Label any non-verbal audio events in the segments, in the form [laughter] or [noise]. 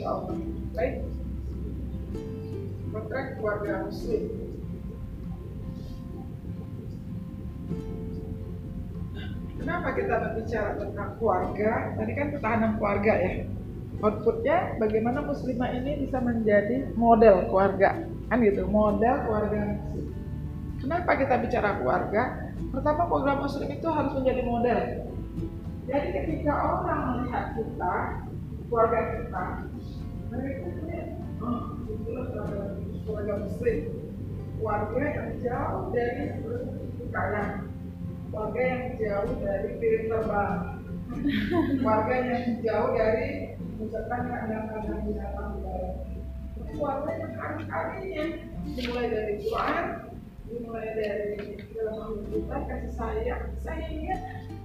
Insya Allah. Keluarga muslim. Kenapa kita berbicara tentang keluarga? Tadi kan ketahanan keluarga ya. Outputnya bagaimana muslimah ini bisa menjadi model keluarga. Kan gitu, model keluarga muslim. Kenapa kita bicara keluarga? Pertama program muslim itu harus menjadi model. Jadi ketika orang melihat kita, keluarga kita, mereka punya oh, keluarga muslim, keluarga yang jauh dari kaya, keluarga yang jauh dari piring terbang, keluarga yang jauh dari misalkan kandang-kandang binatang keluarga yang hari-harinya dimulai dari Quran, dimulai dari dalam kita kasih sayang, sehingga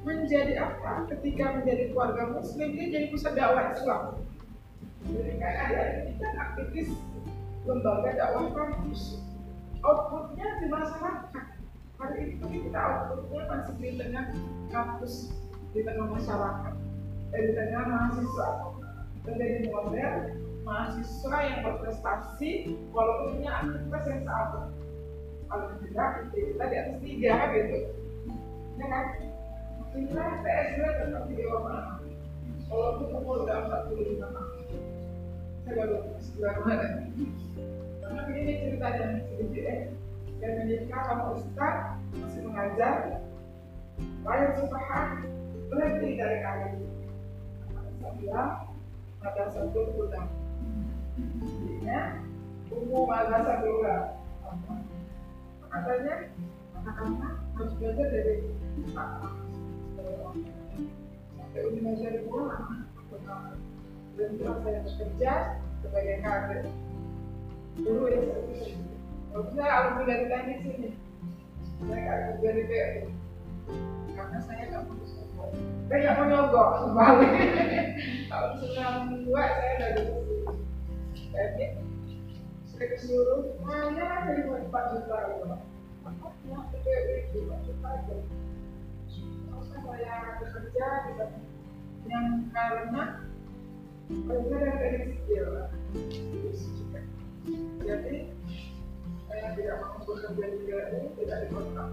menjadi apa? Ketika menjadi keluarga muslim dia jadi pusat dakwah Islam. Jadi kayak ada kita aktivis lembaga dakwah kampus. Outputnya di masyarakat. Hari ini kita outputnya masih di tengah kampus, di tengah masyarakat, di tengah mahasiswa. Menjadi model mahasiswa yang berprestasi walaupun punya aktivitas yang sama. Kalau tidak, kita di atas tiga gitu. Ya kan? Inilah PS2 tetap di mana? Kalau itu umur udah 45 tahun. Saya baru sebulan kemarin. Karena ini ceritanya sedikit ya. Dan sama Ustaz masih mengajar. Dari. Intinya umum Katanya anak-anak harus belajar dari sampai Indonesia di dan terus saya bekerja sebagai kader dulu ya saya dari sini. Saya kader dari karena saya mau saya mau sebalik tahun dua saya dari jadi saya ke juta aja saya bekerja yang karena bekerja dari sipil. Jadi saya tidak mau bekerja di GRI tidak dikontrak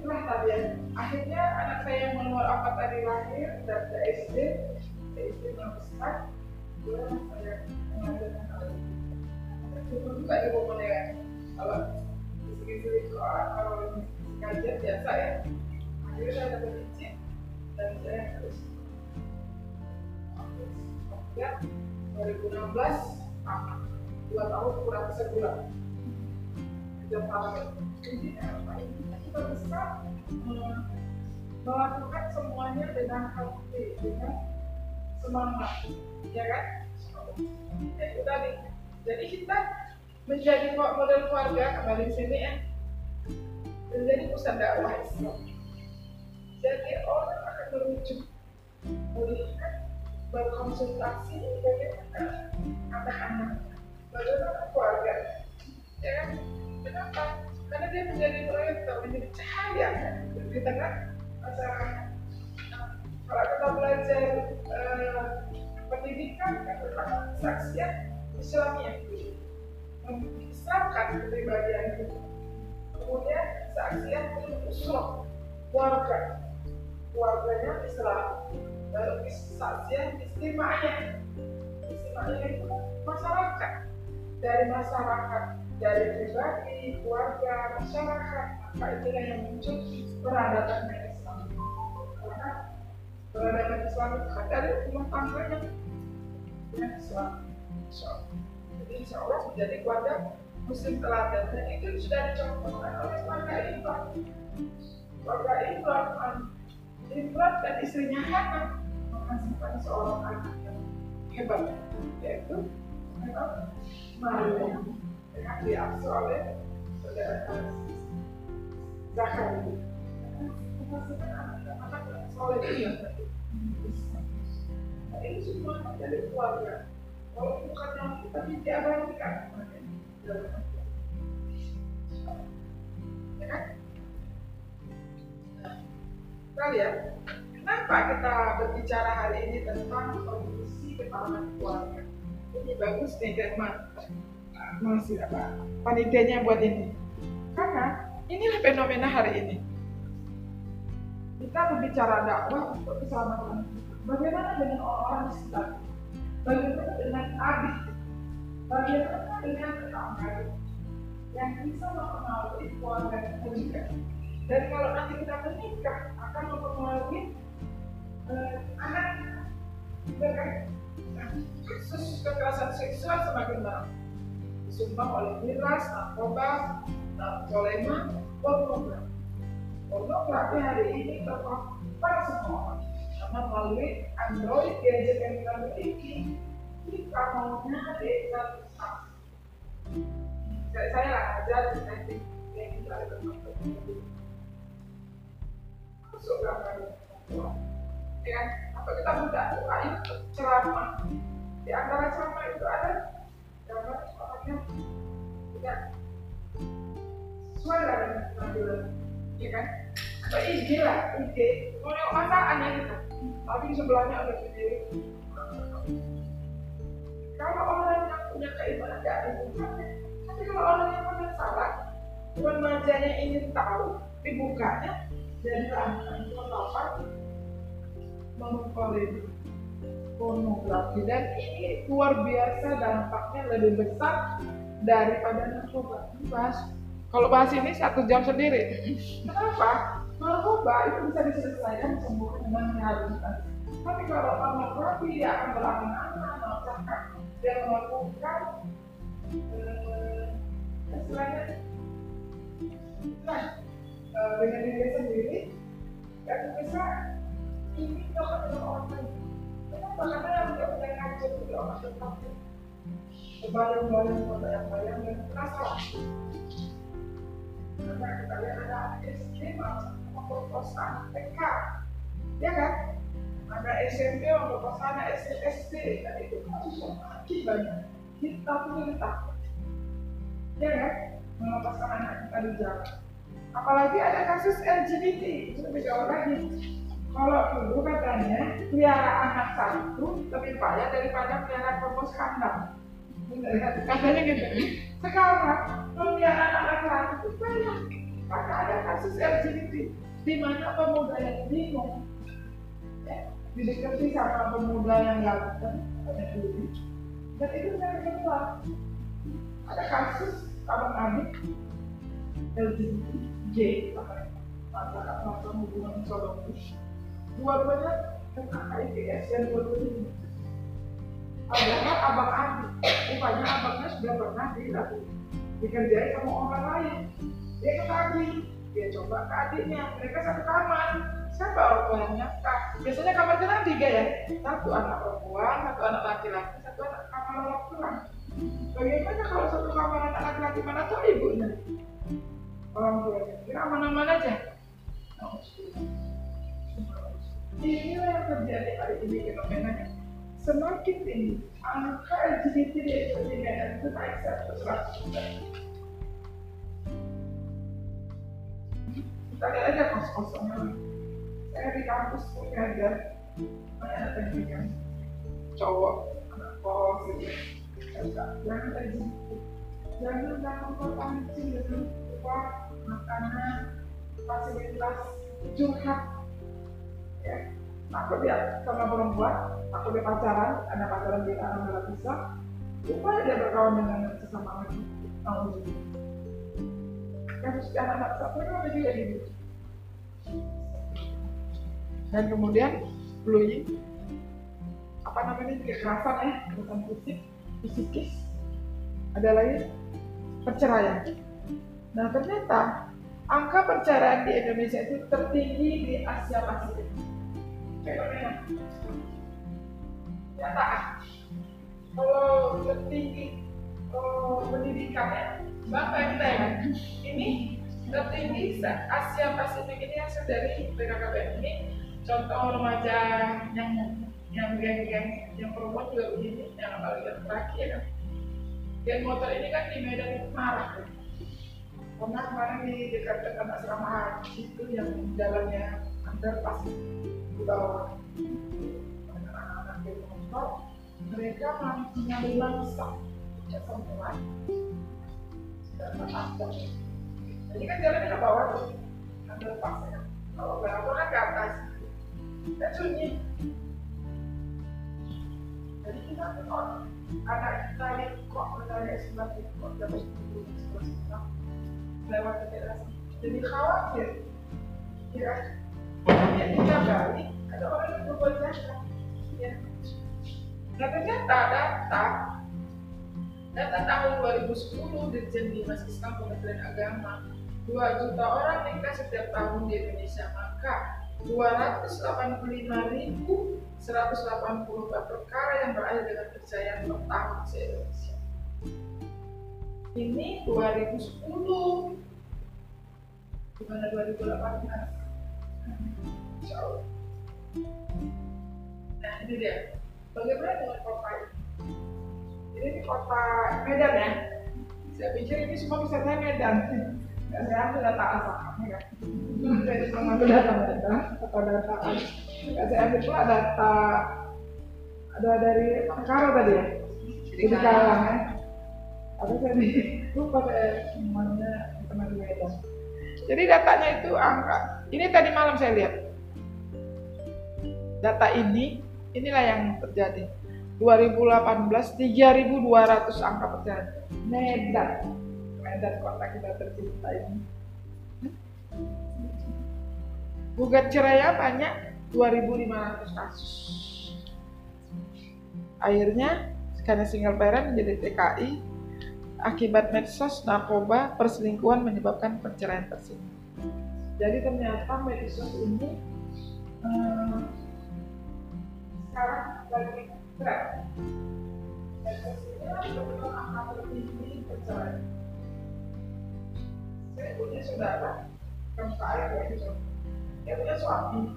itulah tadi ya akhirnya anak saya yang menurut apa tadi lahir dan SD SD yang besar. Kemudian saya mengajarkan hal itu juga di kalau di segi-segi kalau kajian biasa ya? Akhirnya saya dapat izin dan saya harus ya 2016 sama dua tahun kurang sebulan. Jam tahun. Ini apa ini kita bisa melakukan semuanya dengan hati dengan semangat ya kan? Ya itu tadi. Jadi kita menjadi model keluarga kembali sini ya menjadi pusat dakwah Islam. Jadi orang akan merujuk melihat berkonsultasi bagaimana anak-anak, bagaimana keluarga. Ya kan? Kenapa? Karena dia menjadi proyektor, menjadi cahaya di tengah masyarakat. Kalau kita belajar uh, pendidikan kan tentang saksian Islamiyah, mengislamkan kepribadian itu kemudian saksian usroh keluarga. Keluarganya Islam. Lalu saksian istimanya istimanya itu masyarakat. Dari masyarakat dari pribadi keluarga masyarakat maka itulah yang muncul? Peradaban Islam. Karena peradaban Islam itu kan dari rumah tangganya. Yang Islam. Jadi insya Allah menjadi keluarga muslim teladan dan itu sudah dicontohkan oleh keluarga Imran keluarga Imran Imran dan istrinya Hana menghasilkan seorang anak yang hebat. Yaitu Maria yang diasuh oleh saudara Zakaria menghasilkan anak-anak yang soleh nah, ini semua dari keluarga. Kalau bukan yang kita diabadikan Ya? Kita kenapa kita berbicara hari ini tentang kondisi ketahanan keluarga? Ini bagus nih Derman masih apa? Panitianya buat ini. Karena inilah fenomena hari ini. Kita berbicara dakwah untuk keselamatan. Bagaimana dengan orang-orang sekitar? Bagaimana dengan adik bagaimana dengan tetangga yang bisa mempengaruhi keluarga kita juga. Dan kalau nanti kita menikah akan mempengaruhi uh, anak kita kan. Kasus kekerasan seksual semakin banyak disumbang oleh miras, narkoba, narkolema, pornografi. Pornografi hari ini terpapar semua. Karena melalui Android gadget yang kita miliki kita maunya desa besar. Saya lah ajar di setting yang kita ada masuk gambar ya apa kita buka ayo ceramah di antara ceramah itu ada gambar orangnya tidak sesuai dengan penampilan ya kan? Apa ide lah? Ide. Mau masakan ya kita tapi di sebelahnya ada video kalau orang yang punya keimanan tidak hubungannya tapi kalau orang yang punya salah remajanya ingin tahu dibukanya jadi anak terpapar mengkolidik pornografi dan ini luar biasa dampaknya lebih besar daripada narkoba. Bahas kalau bahas ini satu jam sendiri. Kenapa? Narkoba itu bisa diselesaikan semua dengan rehabilitasi. Tapi kalau pornografi dia akan berlama-lama melakukan dia melakukan eh, istilahnya nah eh, dengan diri sendiri dan bisa ini kalau dengan orang lain. Kenapa karena yang tidak punya kaca itu orang tetap bayang-bayang bayang-bayang dan terasa karena kita lihat ada SD memperkosa TK ya kan ada SMP memperkosa anak SD dan itu yang makin banyak. Kita punya takut. Ya kan? Melepaskan anak kita di jalan. Apalagi ada kasus LGBT itu lebih jauh lagi. Kalau dulu katanya pelihara anak satu lebih payah daripada pelihara kompos kandang katanya gitu. Sekarang pelihara anak laki itu banyak. Karena ada kasus LGBT di mana pemuda yang bingung didekati sama pemuda yang ganteng ada dulu dan itu dari keluar ada kasus abang adik LGBT J masyarakat melakukan hubungan solois dua-duanya kena AIDS dan dua-duanya padahal abang adik rupanya abangnya sudah pernah dilakukan. Dikerjain sama orang lain. Dia ketagih dia coba ke adiknya. Mereka satu kamar siapa orang tua nyangka biasanya kamar kita tiga ya? Satu anak perempuan satu anak laki-laki satu anak kamar laki-laki bagaimana kalau satu kamar anak laki-laki mana tahu ibunya? Orang tuanya. Kira aman-aman aja. Inilah yang terjadi hari ini fenomenanya. Semakin tinggi angka LGBT di Indonesia itu naik satu seratus kita lihat aja kos-kosnya saya di kampus punya ada banyak pendidikan. Cowok anak kos gitu. Jangan LGBT jangan jangan pancing dengan uang makanan fasilitas curhat. Ya aku dia sama perempuan aku dia pacaran ada pacaran di anak nggak bisa. Lupa dia berkawan dengan sesama lagi tahun ini kasus anak-anak satu ada juga gitu dan kemudian bullying apa namanya kekerasan ya kekerasan fisik psikis ada lagi perceraian. Nah ternyata angka perceraian di Indonesia itu tertinggi di Asia Pasifik. Ternyata kalau tertinggi oh, pendidikannya Bapak Enteng ini tertinggi Asia Pasifik ini yang dari BKKBN ini contoh remaja yang yang geng-geng yang perempuan juga begini yang apalagi yang terakhir kan geng motor ini kan di Medan marah. Pernah kemarin di dekat-dekat asrama haji itu yang jalannya underpass di bawah. Anak-anak geng motor mereka mengambil mangsa ya semua. Jadi kan jalan ke bawah tuh pas ya. Kalau berapa kan ke atas dan sunyi jadi kita kok anak kita lihat kok bertanya sebelah itu kok dapat sepuluh sebelah sebelah lewat daerah jadi khawatir. Ya. Ya kita balik ada orang yang berbuat jahat ya. Nah ternyata data. Data tahun 2010 Dirjen Dinas Islam Kementerian Agama. 2 juta orang nikah setiap tahun di Indonesia. Maka 285.184 perkara yang berakhir dengan perceraian per tahun se Indonesia ini 2010 gimana 2018 Nah ini dia. Bagaimana dengan kota ini? Ini, ini kota Medan ya. Saya pikir ini semua bisa saya Medan. Saya ambil data asalnya kan. Saya cuma ambil data data atau data saya ambil pula data ada dari Karo tadi ya. Jadi Kalang ya. Apa saya lupa saya namanya teman Medan. Jadi datanya itu angka. Ini tadi malam saya lihat. Data ini, inilah yang terjadi. 2018 3.200 angka perceraian. Medan. Medan kota kita tercinta ini. Gugat cerai banyak 2.500 kasus. Akhirnya karena single parent menjadi TKI akibat medsos, narkoba, perselingkuhan menyebabkan perceraian tersebut. Jadi ternyata medsos ini hmm, sekarang lagi tren. Medsos ini adalah tertinggi perceraian. Saya punya saudara ya gitu. Dia punya suami,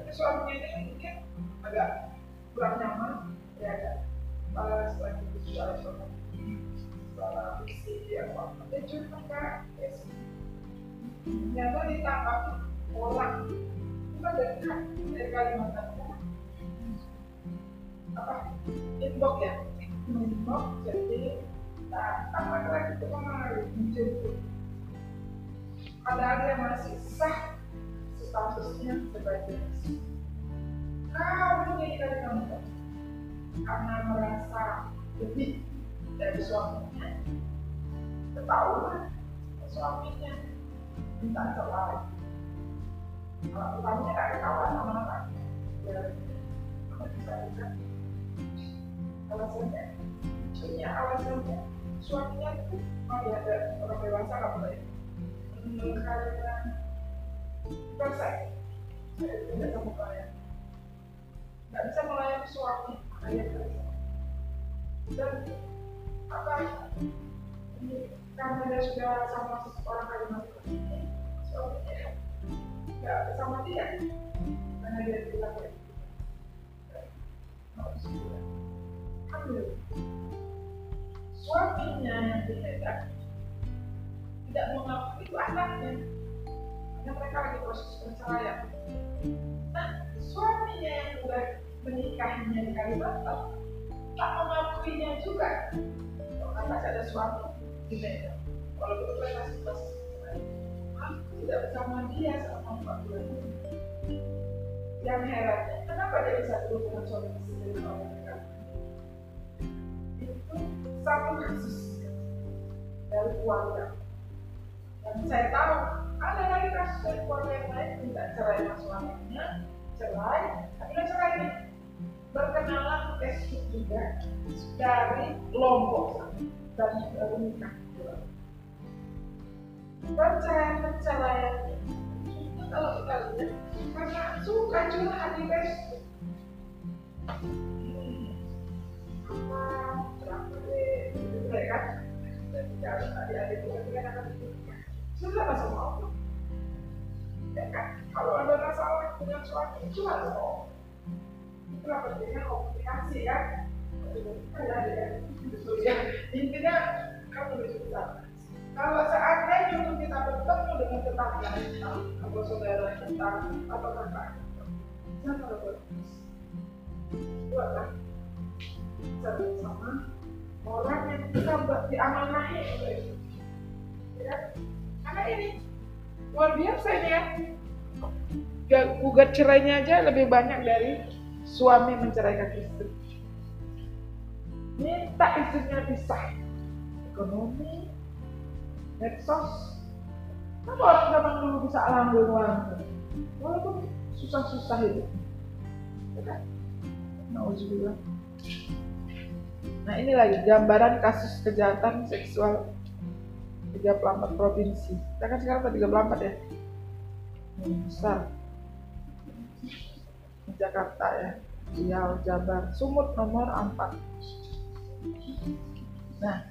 tapi suaminya ini mungkin agak kurang nyaman, ya agak pas lagi bicara fiksi yang dia cuma kak ternyata ditangkap orang dekat dari Kalimantan apa inbox ya inbox jadi nah kan laki-laki itu memang padahal dia masih sah statusnya sebagai kau ini dari kamu karena merasa lebih dari suaminya. Ketahuan suaminya minta cerai kalau utamanya gak ketahuan sama anak ya apa bisa bisa alasannya punya alasannya. Suaminya itu mau ada orang dewasa nggak boleh tidak bisa melayani suami ayah dan apa karena dia sudah sama seseorang Kalimantan ini suaminya nggak sama dia karena dia ya ambil suaminya yang tidak tidak mengakui itu anaknya. Karena mereka lagi proses perceraian. Nah suaminya yang sudah menikahinya di Kalimantan tak mengakuinya juga. Kan masih ada suami di Medan. Kalau kebetulan masih pas aku tidak bersama dia selama empat bulan ini. Yang herannya kenapa dia bisa berhubungan suami istri dengan mereka? Itu satu kasus dari keluarga yang saya tahu ada lagi kasus dari keluarga yang lain tidak cerai sama suaminya cerai tapi nggak cerai. Nih berkenalan Facebook juga dari Lombok. Dan baru nikah perceraian perceraian itu kalau kita lihat karena suka curhat di Facebook. Apa berapa deh gitu kan? Dan bicara adik-adik juga kan akan sudah masuk mau ya kan? Kalau ada masalah dengan suami itu harus ngomong itulah pentingnya komunikasi kan ya. Intinya kamu bisa. Kalau seandainya untuk kita bertemu dengan tetangga kita atau saudara kita atau kakak kita jangan berbuat buatlah bisa bersama orang yang bisa diamanahi oleh itu ya karena ini luar biasa ini ya. Gak gugat cerainya aja lebih banyak dari suami menceraikan istri. Minta istrinya pisah. Ekonomi medsos. Kenapa orang zaman dulu bisa alhamdulillah walaupun susah-susah itu. Ya kan? Nah ini lagi gambaran kasus kejahatan seksual 34 provinsi. Kita kan sekarang ke 34 ya? Hmm, besar. Jakarta ya Riau, Jabar, Sumut nomor 4 nah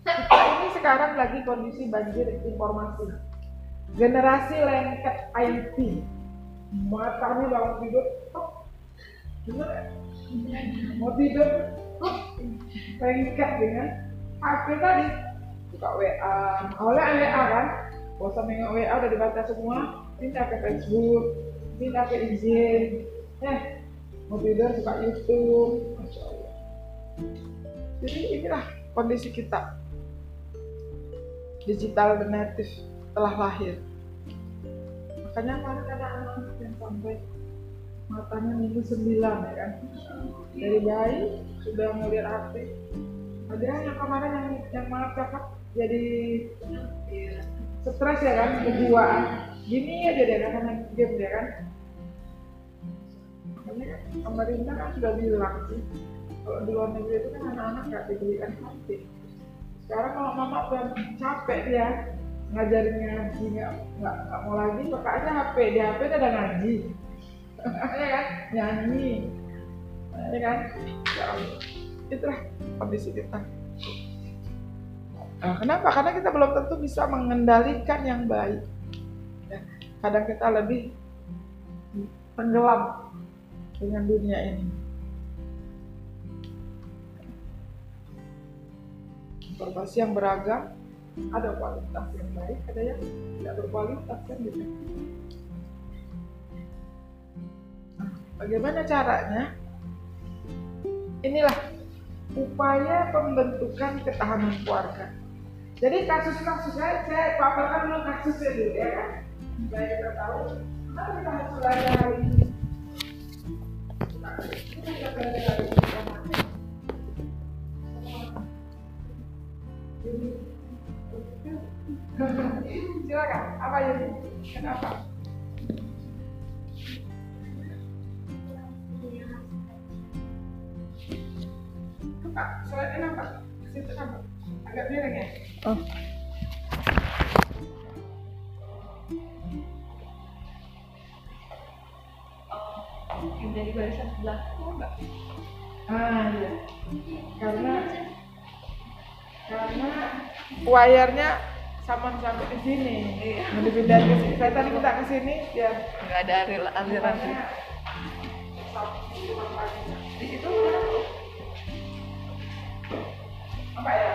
kita ini sekarang lagi kondisi banjir informasi. Generasi lengket IT matanya bangun tidur mau tidur lengket dengan HP tadi buka WA awalnya WA kan? Bosan nengok WA udah dibaca semua minta ke Facebook minta ke izin eh mau tidur buka YouTube. Masya Allah. Jadi inilah kondisi kita. Digital dan native telah lahir. Makanya kemarin ada anak yang sampai matanya minggu sembilan ya kan? Dari bayi sudah melihat HP ada yang kemarin yang yang maaf kakak jadi stres ya kan kejiwaan. Gini aja dia kan main game dia kan. Makanya pemerintah kan sudah bilang sih kalau di luar negeri itu kan anak-anak nggak dibelikan HP sekarang kalau mama udah capek dia ngajarin ngaji nggak nggak mau lagi pakai aja HP di HP ada ngaji. [laughs] Ya kan? Nyanyi. Ya kan? Ya Allah. Itulah kondisi kita nah, kenapa? Karena kita belum tentu bisa mengendalikan yang baik. Ya, kadang kita lebih tenggelam dengan dunia ini. Informasi yang beragam ada kualitas yang baik ada yang tidak berkualitas kan gitu. Nah, bagaimana caranya? Inilah upaya pembentukan ketahanan keluarga jadi kasus-kasus saya saya paparkan dulu kasusnya dulu ya kan supaya kita tahu kenapa kita harus belajar hari ini kita belajar hari ini Silakan, apa ini? Kenapa? Pak, suratnya apa? Situ apa? Agak miring ya? Oh. yang dari barisan sebelah oh, enggak Ah, iya. Karena karena wire-nya sama sampai ke sini. Iya. Mau dipindah ke sini. Saya tadi minta ke sini ya. nggak ada aliran di situ apa ya?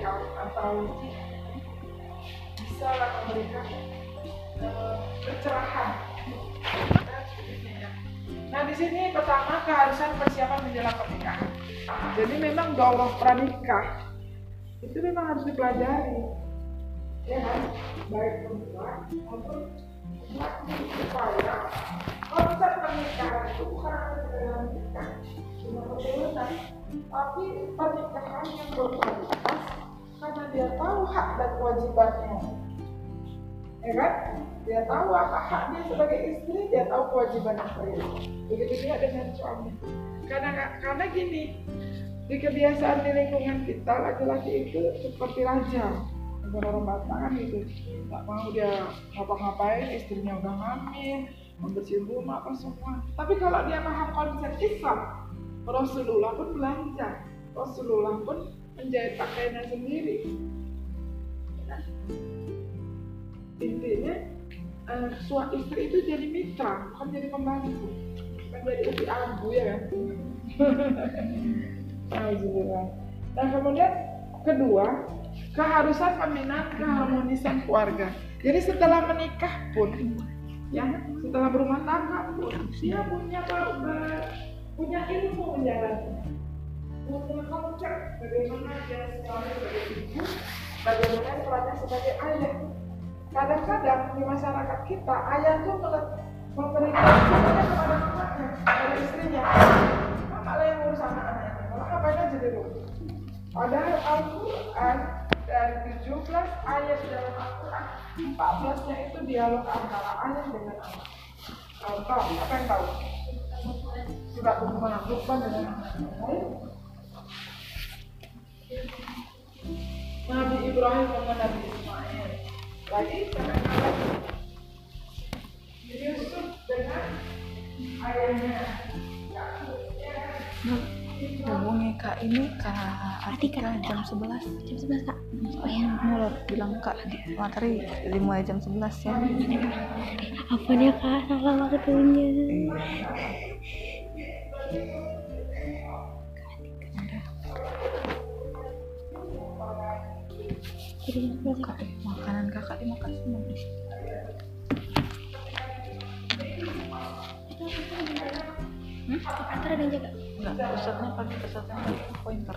Atau bisa lah memberikan eh, pencerahan Nah di sini pertama keharusan persiapan menjelang pernikahan. Jadi memang daurah pranikah itu memang harus dipelajari, ya kan? Baik perempuan maupun laki supaya konsep pernikahan itu bukan hanya nikah, cuma kebetulan, tapi pernikahan yang berkualitas karena dia tahu hak dan kewajibannya. Ya kan? Dia tahu apa hak dia sebagai istri dia tahu kewajiban apa itu begitu juga dengan suami. Karena karena gini di kebiasaan di lingkungan kita laki-laki itu seperti raja. Bukan orang Batak gitu nggak mau dia ngapa-ngapain istrinya udah hamil membersihin rumah apa semua. Tapi kalau dia paham konsep Islam Rasulullah pun belanja. Rasulullah pun menjahit pakaiannya sendiri intinya uh, suami istri itu jadi mitra bukan jadi pembantu bukan jadi upi abu ya kan nah Nauzubillah. Nah kemudian kedua keharusan pembinaan keharmonisan keluarga. Jadi setelah menikah pun, ya setelah berumah tangga pun dia punya konsep bagaimana dia sebagai ibu, bagaimana perannya sebagai ayah. Kadang-kadang di masyarakat kita ayah tuh memberikan semuanya kepada anaknya, kepada istrinya. Mama lah yang ngurus anak-anaknya, kalau ngapain aja di. Padahal Al-Quran dari 17 ayat dalam Al-Quran 14 nya itu dialog antara ayah dengan anak. Contoh, apa yang tahu? Surat Luqman, Luqman dengan anak. Nabi Ibrahim dengan Nabi Ismail. Lagi kadang-kadang Yusuf dengan ayahnya. Ya. hubungi kak ini kak Atika jam 11 Jam 11 kak. Oh ya. mulai bilang kak materi dimulai jam 11 ya Apa ya kak? Salah waktunya. jadi kakak makanan kakak dimakan semua hmm? antar ada yang jaga enggak pusatnya pakai pusatnya pakai pointer